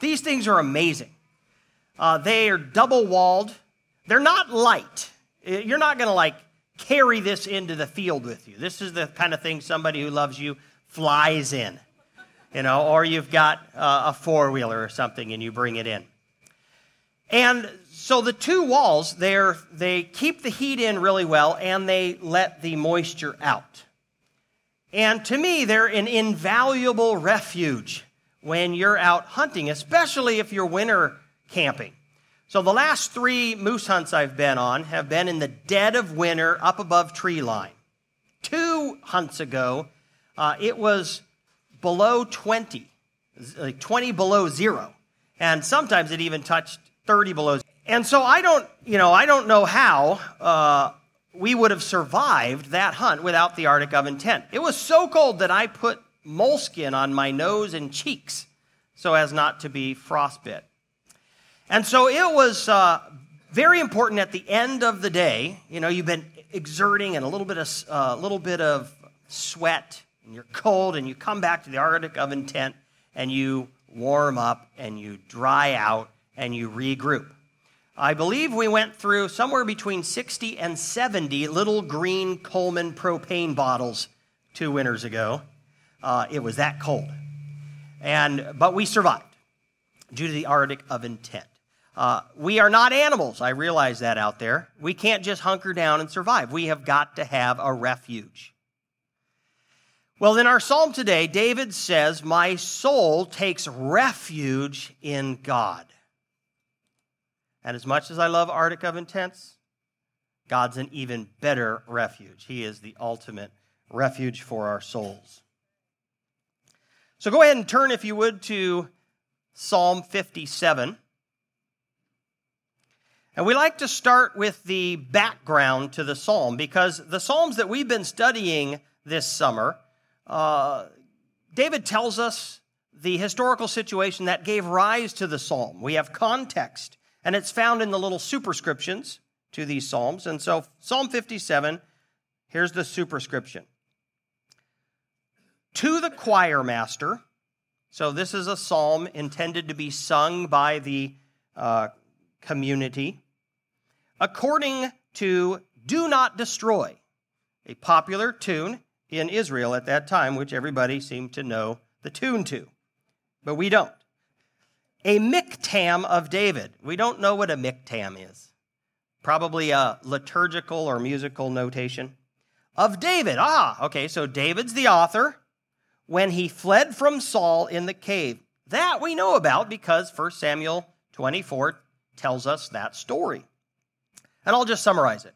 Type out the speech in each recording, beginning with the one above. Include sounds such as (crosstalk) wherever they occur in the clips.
These things are amazing. Uh, they are double walled. They're not light. Uh, you're not going to like carry this into the field with you. This is the kind of thing somebody who loves you flies in, you know, or you've got uh, a four wheeler or something and you bring it in. And so the two walls, they're, they keep the heat in really well and they let the moisture out. And to me, they're an invaluable refuge when you're out hunting, especially if you're winter camping. So the last three moose hunts I've been on have been in the dead of winter up above tree line. Two hunts ago, uh, it was below 20, like 20 below zero. And sometimes it even touched 30 below. zero. And so I don't, you know, I don't know how uh, we would have survived that hunt without the Arctic Oven tent. It was so cold that I put moleskin on my nose and cheeks so as not to be frostbit. And so it was uh, very important at the end of the day. You know, you've been exerting and a little bit of a uh, little bit of sweat, and you're cold, and you come back to the Arctic oven tent, and you warm up, and you dry out, and you regroup. I believe we went through somewhere between 60 and 70 little green Coleman propane bottles two winters ago. Uh, it was that cold, and but we survived due to the Arctic oven tent. Uh, we are not animals. I realize that out there. We can't just hunker down and survive. We have got to have a refuge. Well, in our psalm today, David says, My soul takes refuge in God. And as much as I love Arctic Oven tents, God's an even better refuge. He is the ultimate refuge for our souls. So go ahead and turn, if you would, to Psalm 57. And we like to start with the background to the psalm because the psalms that we've been studying this summer, uh, David tells us the historical situation that gave rise to the psalm. We have context, and it's found in the little superscriptions to these psalms. And so, Psalm 57, here's the superscription To the choir master, so this is a psalm intended to be sung by the uh, community, according to Do Not Destroy, a popular tune in Israel at that time, which everybody seemed to know the tune to, but we don't. A miktam of David. We don't know what a miktam is. Probably a liturgical or musical notation. Of David. Ah, okay, so David's the author when he fled from Saul in the cave. That we know about because 1 Samuel 24 tells us that story. And I'll just summarize it.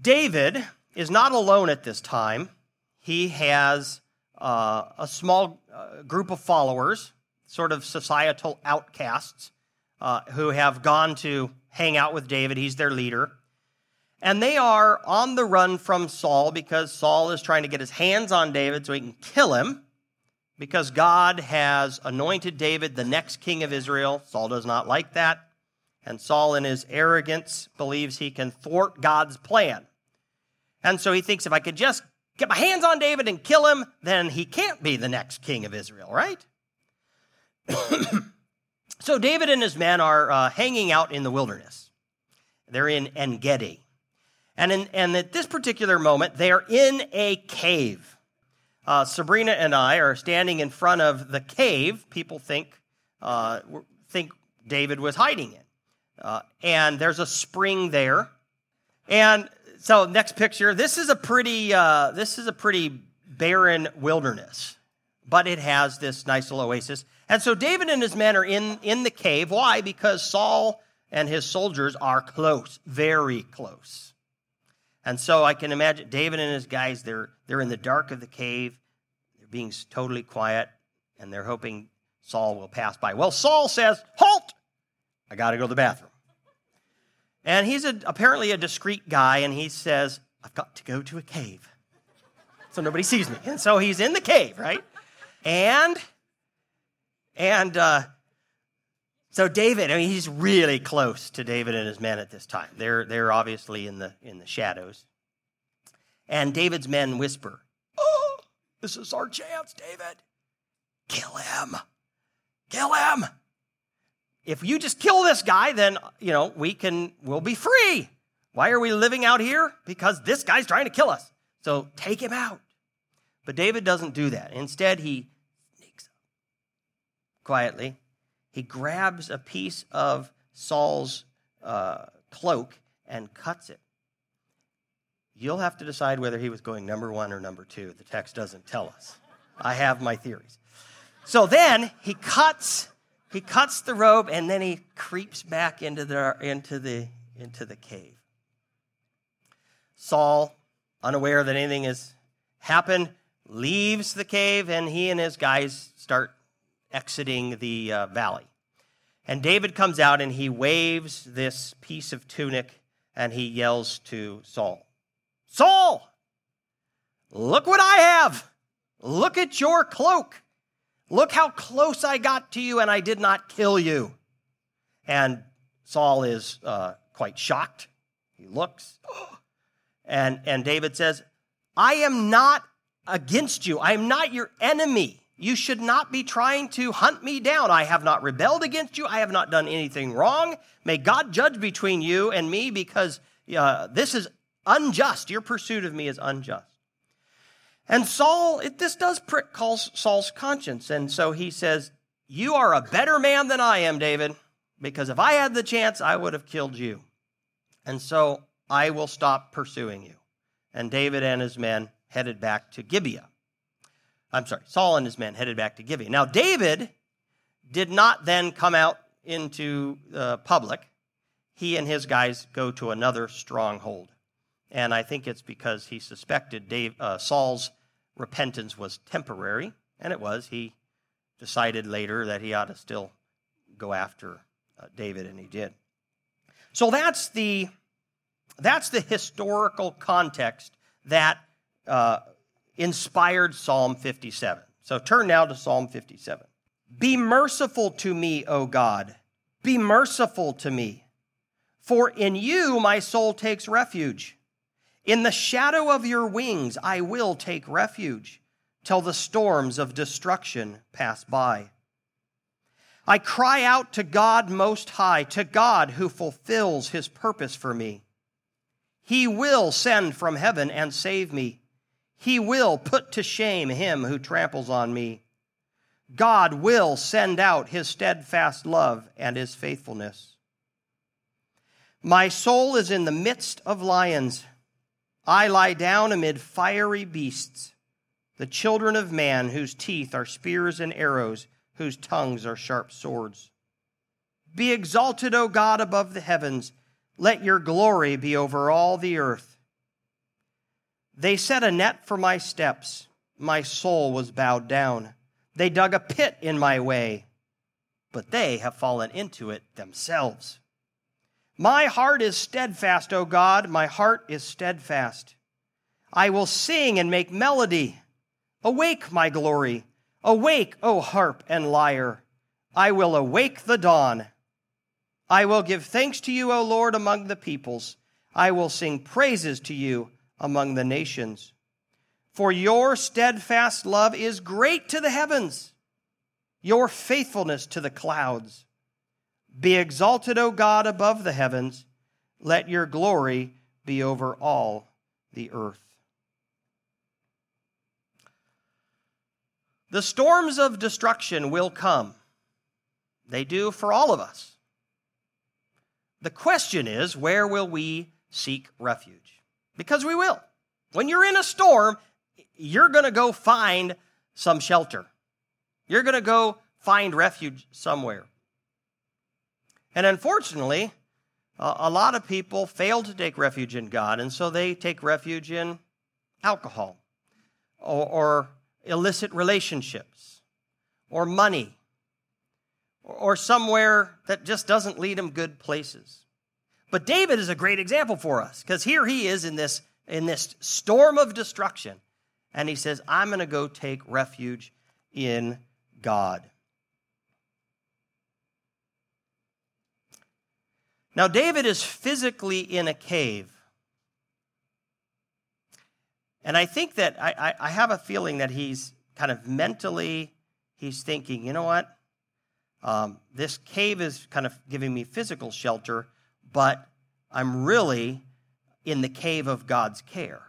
David is not alone at this time. He has uh, a small uh, group of followers, sort of societal outcasts, uh, who have gone to hang out with David. He's their leader. And they are on the run from Saul because Saul is trying to get his hands on David so he can kill him because God has anointed David the next king of Israel. Saul does not like that. And Saul, in his arrogance, believes he can thwart God's plan. And so he thinks if I could just get my hands on David and kill him, then he can't be the next king of Israel, right? (coughs) so David and his men are uh, hanging out in the wilderness. They're in En Gedi. And, in, and at this particular moment, they are in a cave. Uh, Sabrina and I are standing in front of the cave. People think, uh, think David was hiding in. Uh, and there's a spring there. And so, next picture. This is a pretty. Uh, this is a pretty barren wilderness, but it has this nice little oasis. And so, David and his men are in in the cave. Why? Because Saul and his soldiers are close, very close. And so, I can imagine David and his guys. They're they're in the dark of the cave. They're being totally quiet, and they're hoping Saul will pass by. Well, Saul says, "Halt! I got to go to the bathroom." And he's a, apparently a discreet guy, and he says, I've got to go to a cave. So nobody sees me. And so he's in the cave, right? And, and, uh, so David, I mean, he's really close to David and his men at this time. They're, they're obviously in the, in the shadows. And David's men whisper, Oh, this is our chance, David. Kill him. Kill him. If you just kill this guy, then, you know, we can, we'll be free. Why are we living out here? Because this guy's trying to kill us. So take him out. But David doesn't do that. Instead, he sneaks up quietly. He grabs a piece of Saul's uh, cloak and cuts it. You'll have to decide whether he was going number one or number two. The text doesn't tell us. I have my theories. So then he cuts, he cuts the robe, and then he creeps back into the, into the, into the cave. Saul, unaware that anything has happened, leaves the cave, and he and his guys start exiting the uh, valley. And David comes out and he waves this piece of tunic and he yells to Saul Saul, look what I have. Look at your cloak. Look how close I got to you and I did not kill you. And Saul is uh, quite shocked. He looks. (gasps) And, and David says, I am not against you. I am not your enemy. You should not be trying to hunt me down. I have not rebelled against you. I have not done anything wrong. May God judge between you and me because uh, this is unjust. Your pursuit of me is unjust. And Saul, it, this does prick Saul's conscience. And so he says, You are a better man than I am, David, because if I had the chance, I would have killed you. And so I will stop pursuing you. And David and his men headed back to Gibeah. I'm sorry, Saul and his men headed back to Gibeah. Now, David did not then come out into the public. He and his guys go to another stronghold. And I think it's because he suspected Dave, uh, Saul's repentance was temporary, and it was. He decided later that he ought to still go after uh, David, and he did. So that's the, that's the historical context that uh, inspired Psalm 57. So turn now to Psalm 57. Be merciful to me, O God. Be merciful to me. For in you my soul takes refuge. In the shadow of your wings I will take refuge till the storms of destruction pass by. I cry out to God Most High, to God who fulfills his purpose for me. He will send from heaven and save me. He will put to shame him who tramples on me. God will send out his steadfast love and his faithfulness. My soul is in the midst of lions. I lie down amid fiery beasts, the children of man, whose teeth are spears and arrows, whose tongues are sharp swords. Be exalted, O God, above the heavens. Let your glory be over all the earth. They set a net for my steps. My soul was bowed down. They dug a pit in my way, but they have fallen into it themselves. My heart is steadfast, O God. My heart is steadfast. I will sing and make melody. Awake, my glory. Awake, O harp and lyre. I will awake the dawn. I will give thanks to you, O Lord, among the peoples. I will sing praises to you among the nations. For your steadfast love is great to the heavens, your faithfulness to the clouds. Be exalted, O God, above the heavens. Let your glory be over all the earth. The storms of destruction will come. They do for all of us. The question is where will we seek refuge? Because we will. When you're in a storm, you're going to go find some shelter. You're going to go find refuge somewhere. And unfortunately, a lot of people fail to take refuge in God, and so they take refuge in alcohol or, or illicit relationships or money or somewhere that just doesn't lead them good places. But David is a great example for us because here he is in this, in this storm of destruction. And he says, I'm going to go take refuge in God. Now, David is physically in a cave. And I think that I, I, have a feeling that he's kind of mentally, he's thinking, you know what? um, this cave is kind of giving me physical shelter, but I'm really in the cave of God's care.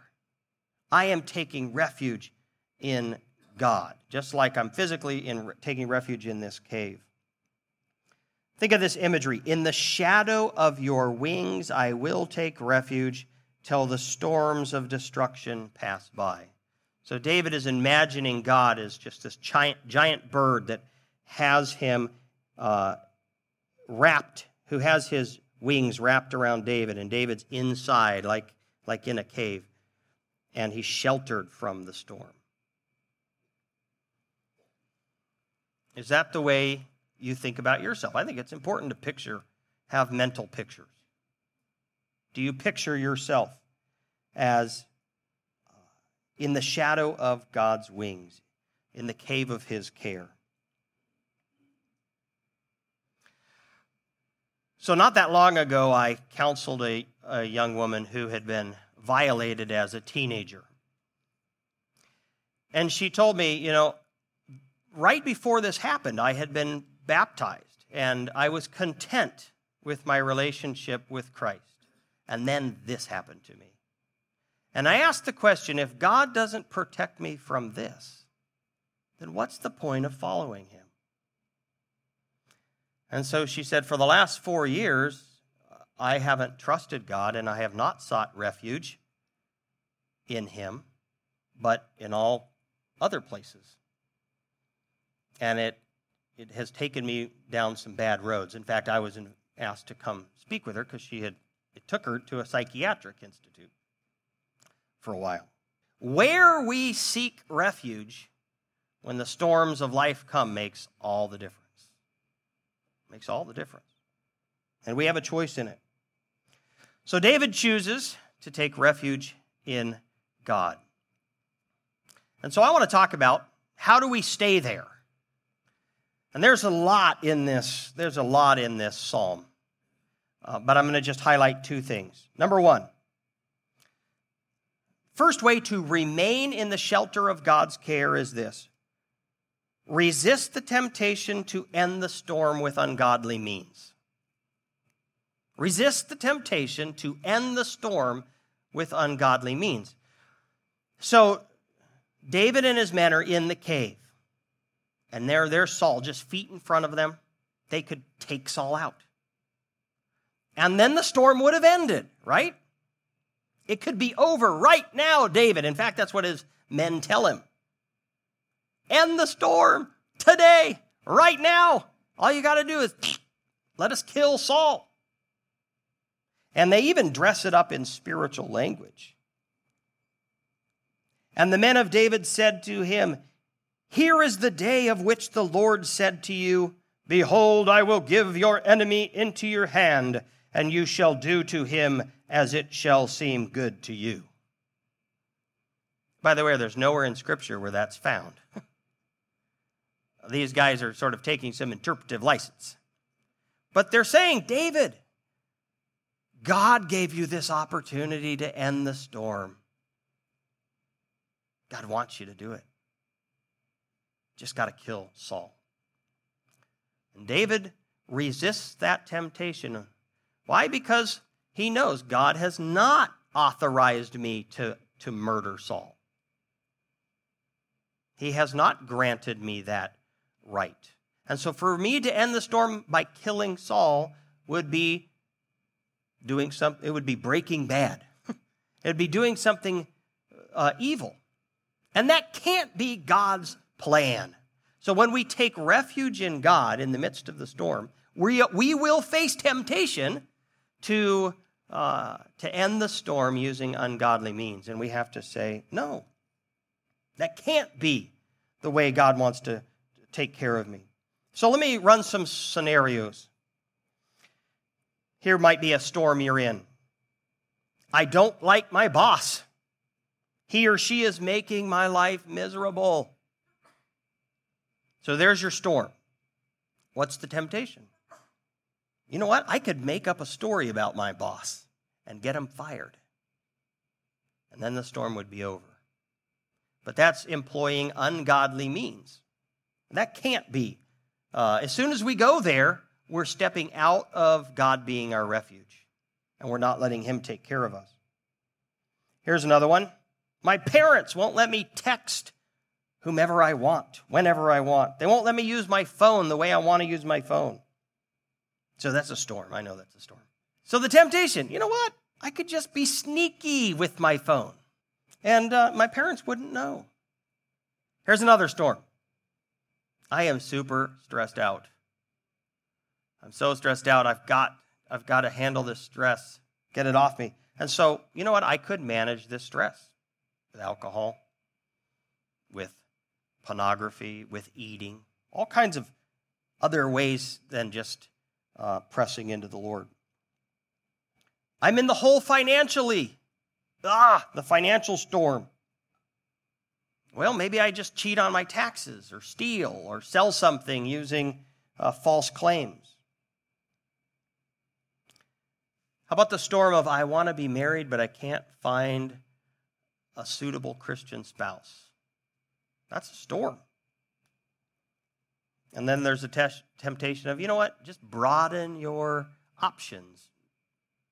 I am taking refuge in God, just like I'm physically in, taking refuge in this cave. Think of this imagery. In the shadow of your wings, I will take refuge till the storms of destruction pass by. So David is imagining God as just this giant, giant bird that has him uh, wrapped, who has his wings wrapped around David, and David's inside, like, like in a cave, and he's sheltered from the storm. Is that the way you think about yourself? I think it's important to picture, have mental pictures. Do you picture yourself as uh, in the shadow of God's wings, in the cave of his care. So, not that long ago, I counseled a, a young woman who had been violated as a teenager. And she told me, you know, right before this happened, I had been baptized and I was content with my relationship with Christ. And then this happened to me. And I asked the question if God doesn't protect me from this, then what's the point of following him? And so she said, For the last four years, I haven't trusted God and I have not sought refuge in him, but in all other places. And it, it has taken me down some bad roads. In fact, I was asked to come speak with her because she had, it took her to a psychiatric institute for a while. Where we seek refuge when the storms of life come makes all the difference. Makes all the difference. And we have a choice in it. So David chooses to take refuge in God. And so I want to talk about how do we stay there? And there's a lot in this, there's a lot in this psalm. Uh, but I'm going to just highlight two things. Number one, First way to remain in the shelter of God's care is this resist the temptation to end the storm with ungodly means. Resist the temptation to end the storm with ungodly means. So, David and his men are in the cave, and there, there's Saul just feet in front of them. They could take Saul out. And then the storm would have ended, right? It could be over right now, David. In fact, that's what his men tell him. End the storm today, right now. All you got to do is (sniffs) let us kill Saul. And they even dress it up in spiritual language. And the men of David said to him, Here is the day of which the Lord said to you, Behold, I will give your enemy into your hand, and you shall do to him as it shall seem good to you. By the way, there's nowhere in Scripture where that's found. These guys are sort of taking some interpretive license. But they're saying, David, God gave you this opportunity to end the storm. God wants you to do it. Just got to kill Saul. And David resists that temptation. Why? Because he knows God has not authorized me to, to murder Saul. He has not granted me that right. And so for me to end the storm by killing Saul would be doing something, it would be breaking bad. (laughs) it would be doing something uh, evil. And that can't be God's plan. So when we take refuge in God in the midst of the storm, we, we will face temptation to uh, to end the storm using ungodly means. And we have to say, no, that can't be the way God wants to take care of me. So let me run some scenarios. Here might be a storm you're in. I don't like my boss. He or she is making my life miserable. So there's your storm. What's the temptation? You know what? I could make up a story about my boss and get him fired. And then the storm would be over. But that's employing ungodly means. That can't be Uh, as soon as we go there, we're stepping out of God being our refuge, and we're not letting Him take care of us. Here's another one. My parents won't let me text whomever I want, whenever I want. They won't let me use my phone the way I want to use my phone. So that's a storm. I know that's a storm. So the temptation, you know what? I could just be sneaky with my phone, and uh, my parents wouldn't know. Here's another storm. I am super stressed out. I'm so stressed out. I've got I've got to handle this stress, get it off me. And so, you know what? I could manage this stress with alcohol, with pornography, with eating, all kinds of other ways than just uh, pressing into the Lord. I'm in the hole financially. Ah, the financial storm. Well, maybe I just cheat on my taxes or steal or sell something using uh, false claims. How about the storm of I want to be married, but I can't find a suitable Christian spouse? That's a storm. And then there's a te- temptation of, you know what? Just broaden your options.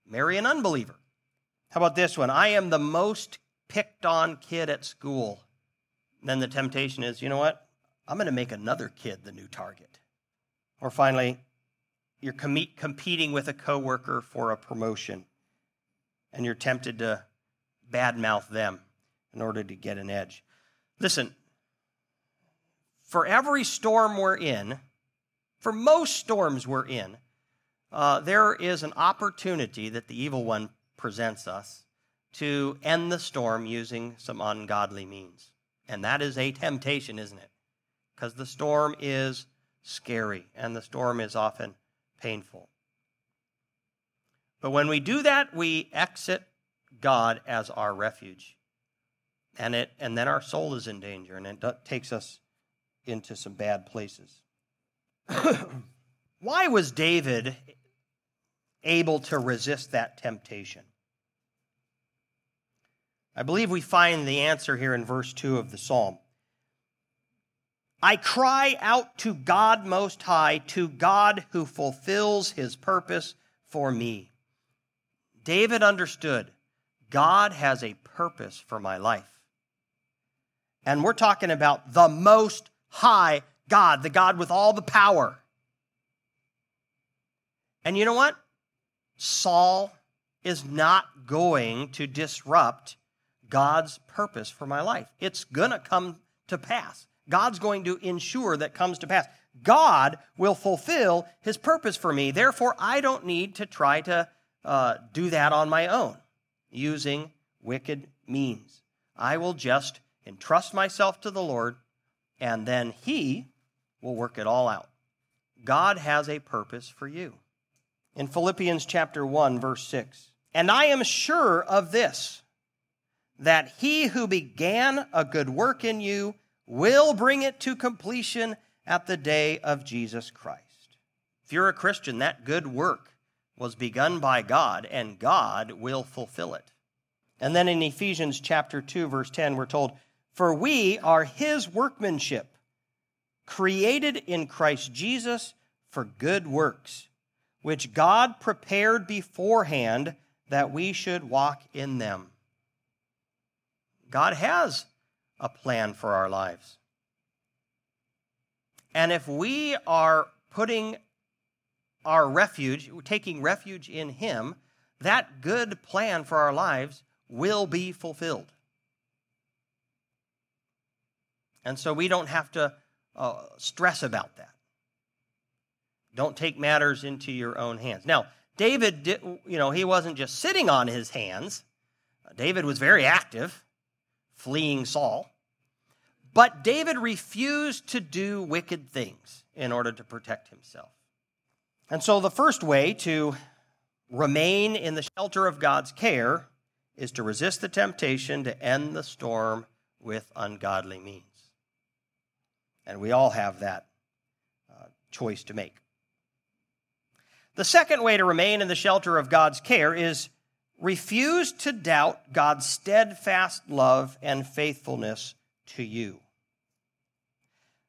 Marry an unbeliever. How about this one? I am the most picked on kid at school. Then the temptation is, you know what? I'm going to make another kid the new target. Or finally, you're com- competing with a coworker for a promotion and you're tempted to badmouth them in order to get an edge. Listen, for every storm we're in, for most storms we're in, uh, there is an opportunity that the evil one presents us to end the storm using some ungodly means. And that is a temptation, isn't it? Because the storm is scary and the storm is often painful. But when we do that, we exit God as our refuge. And, it, and then our soul is in danger, and it takes us into some bad places. (coughs) Why was David able to resist that temptation? I believe we find the answer here in verse 2 of the psalm. I cry out to God Most High, to God who fulfills his purpose for me. David understood God has a purpose for my life. And we're talking about the Most High God, the God with all the power. And you know what? Saul is not going to disrupt God's purpose for my life. It's going to come to pass. God's going to ensure that comes to pass. God will fulfill his purpose for me. Therefore, I don't need to try to uh, do that on my own using wicked means. I will just entrust myself to the Lord, and then he will work it all out. God has a purpose for you. In Philippians chapter 1 verse 6, "And I am sure of this that he who began a good work in you will bring it to completion at the day of Jesus Christ. If you're a Christian, that good work was begun by God, and God will fulfill it. And then in Ephesians chapter 2, verse 10, we're told, For we are his workmanship, created in Christ Jesus for good works, which God prepared beforehand that we should walk in them. God has a plan for our lives. And if we are putting our refuge, taking refuge in Him, that good plan for our lives will be fulfilled. And so we don't have to uh, stress about that. Don't take matters into your own hands. Now, David, did, you know, he wasn't just sitting on his hands. David was very active, fleeing Saul. But David refused to do wicked things in order to protect himself. And so the first way to remain in the shelter of God's care is to resist the temptation to end the storm with ungodly means. And we all have that uh, choice to make. The second way to remain in the shelter of God's care is refuse to doubt God's steadfast love and faithfulness to you.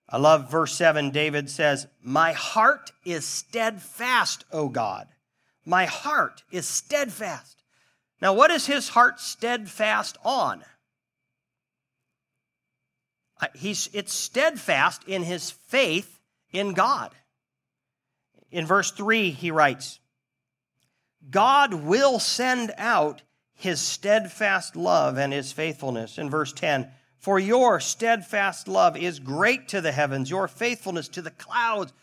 I love verse 7. David says, My heart is steadfast, O God. My heart is steadfast. Now, what is his heart steadfast on? He's, it's steadfast in his faith in God. In verse 3, he writes, God will send out his steadfast love and his faithfulness. In verse 10, for your steadfast love is great to the heavens, your faithfulness to the clouds.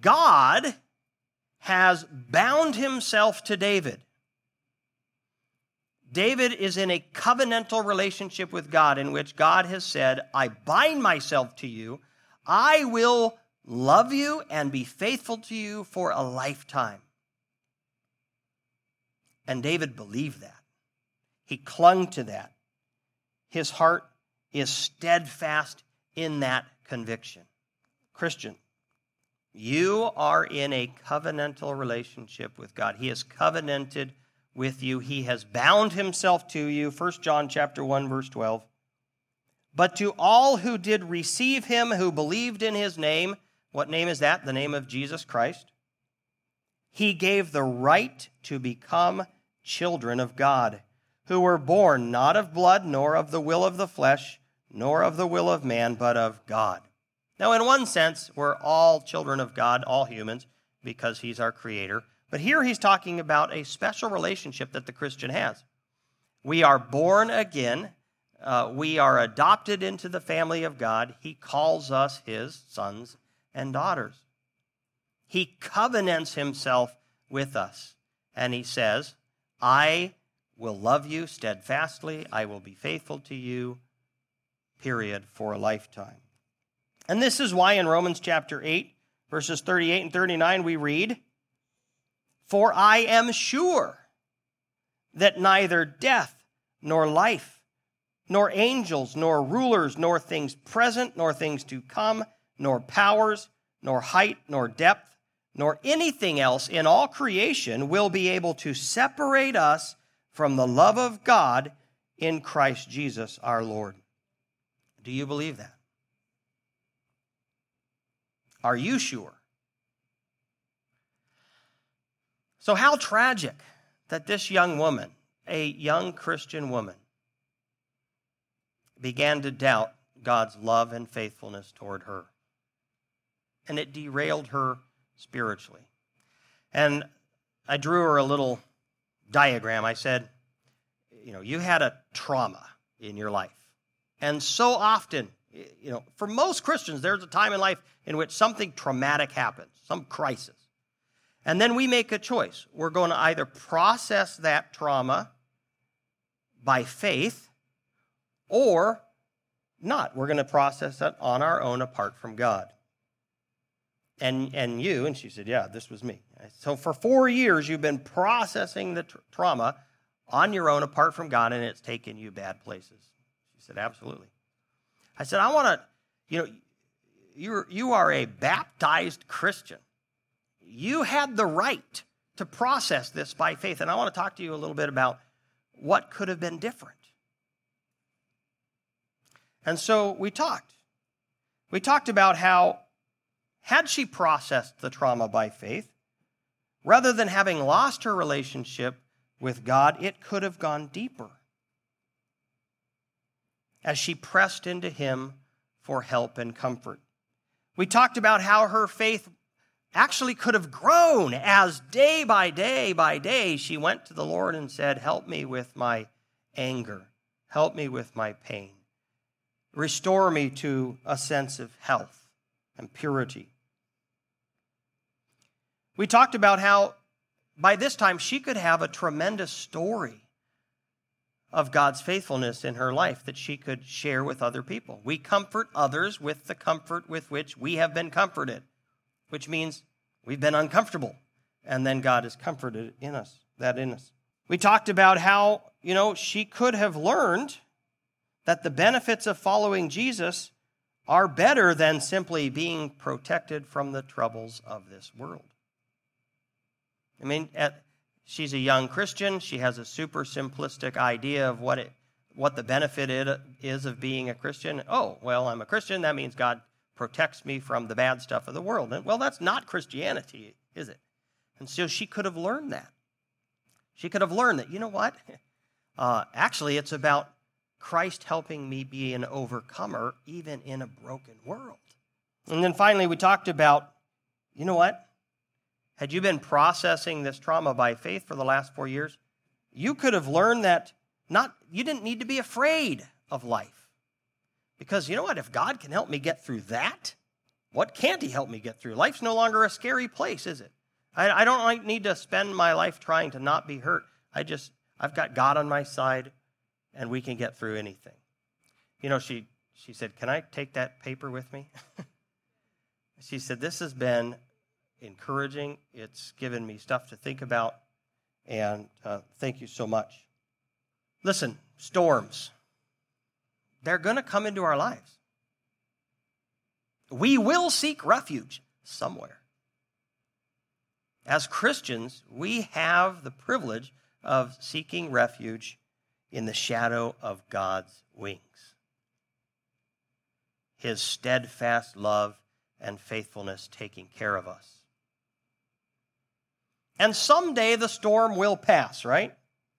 God has bound himself to David. David is in a covenantal relationship with God in which God has said, I bind myself to you. I will love you and be faithful to you for a lifetime. And David believed that. He clung to that. His heart is steadfast in that conviction. Christian, you are in a covenantal relationship with God. He has covenanted with you. He has bound himself to you. 1 John chapter 1 verse 12. But to all who did receive him who believed in his name, what name is that? The name of Jesus Christ. He gave the right to become children of God, who were born not of blood, nor of the will of the flesh, nor of the will of man, but of God. Now, in one sense, we're all children of God, all humans, because he's our creator. But here he's talking about a special relationship that the Christian has. We are born again. Uh, we are adopted into the family of God. He calls us his sons and daughters. He covenants himself with us. And he says, I will love you steadfastly. I will be faithful to you, period, for a lifetime. And this is why in Romans chapter 8, verses 38 and 39, we read, for I am sure that neither death, nor life, nor angels, nor rulers, nor things present, nor things to come, nor powers, nor height, nor depth, nor anything else in all creation will be able to separate us from the love of God in Christ Jesus our Lord. Do you believe that? Are you sure? So, how tragic that this young woman, a young Christian woman, began to doubt God's love and faithfulness toward her. And it derailed her spiritually. And I drew her a little diagram. I said, you know, you had a trauma in your life. And so often, you know, for most Christians, there's a time in life in which something traumatic happens, some crisis. And then we make a choice. We're going to either process that trauma by faith or not. We're going to process it on our own apart from God. And, and you, and she said, Yeah, this was me. So for four years, you've been processing the tra- trauma on your own apart from God, and it's taken you bad places. She said, Absolutely. I said, I want to, you know, you're, you are a baptized Christian you had the right to process this by faith. And I want to talk to you a little bit about what could have been different. And so we talked. We talked about how, had she processed the trauma by faith, rather than having lost her relationship with God, it could have gone deeper as she pressed into Him for help and comfort. We talked about how her faith actually could have grown as day by day by day she went to the Lord and said, Help me with my anger, help me with my pain, restore me to a sense of health and purity. We talked about how by this time she could have a tremendous story of God's faithfulness in her life that she could share with other people. We comfort others with the comfort with which we have been comforted which means we've been uncomfortable. And then God has comforted in us, that in us. We talked about how, you know, she could have learned that the benefits of following Jesus are better than simply being protected from the troubles of this world. I mean, at, she's a young Christian. She has a super simplistic idea of what it what the benefit is of being a Christian. Oh, well, I'm a Christian. That means God protects me from the bad stuff of the world. And, well, that's not Christianity, is it? And so she could have learned that. She could have learned that, you know what? (laughs) Uh, actually, it's about Christ helping me be an overcomer even in a broken world. And then finally, we talked about, you know what? Had you been processing this trauma by faith for the last four years, you could have learned that not you didn't need to be afraid of life. Because you know what? If God can help me get through that, what can't He help me get through? Life's no longer a scary place, is it? I, I don't need to spend my life trying to not be hurt. I just, I've got God on my side, and we can get through anything. You know, she, she said, Can I take that paper with me? (laughs) she said, This has been encouraging. It's given me stuff to think about. And uh, thank you so much. Listen, storms, they're going to come into our lives. We will seek refuge somewhere. As Christians, we have the privilege of seeking refuge in the shadow of God's wings. His steadfast love and faithfulness taking care of us. And someday the storm will pass, right?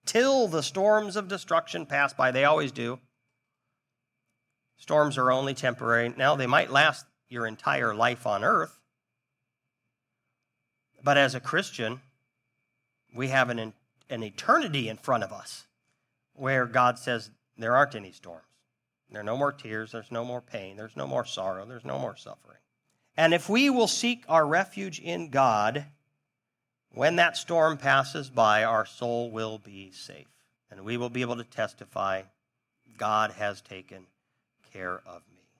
Till the storms of destruction pass by. They always do. Storms are only temporary. Now, they might last your entire life on earth. But as a Christian, we have an, an eternity in front of us where God says there aren't any storms. There are no more tears. There's no more pain. There's no more sorrow. There's no more suffering. And if we will seek our refuge in God, when that storm passes by, our soul will be safe, and we will be able to testify God has taken care of me.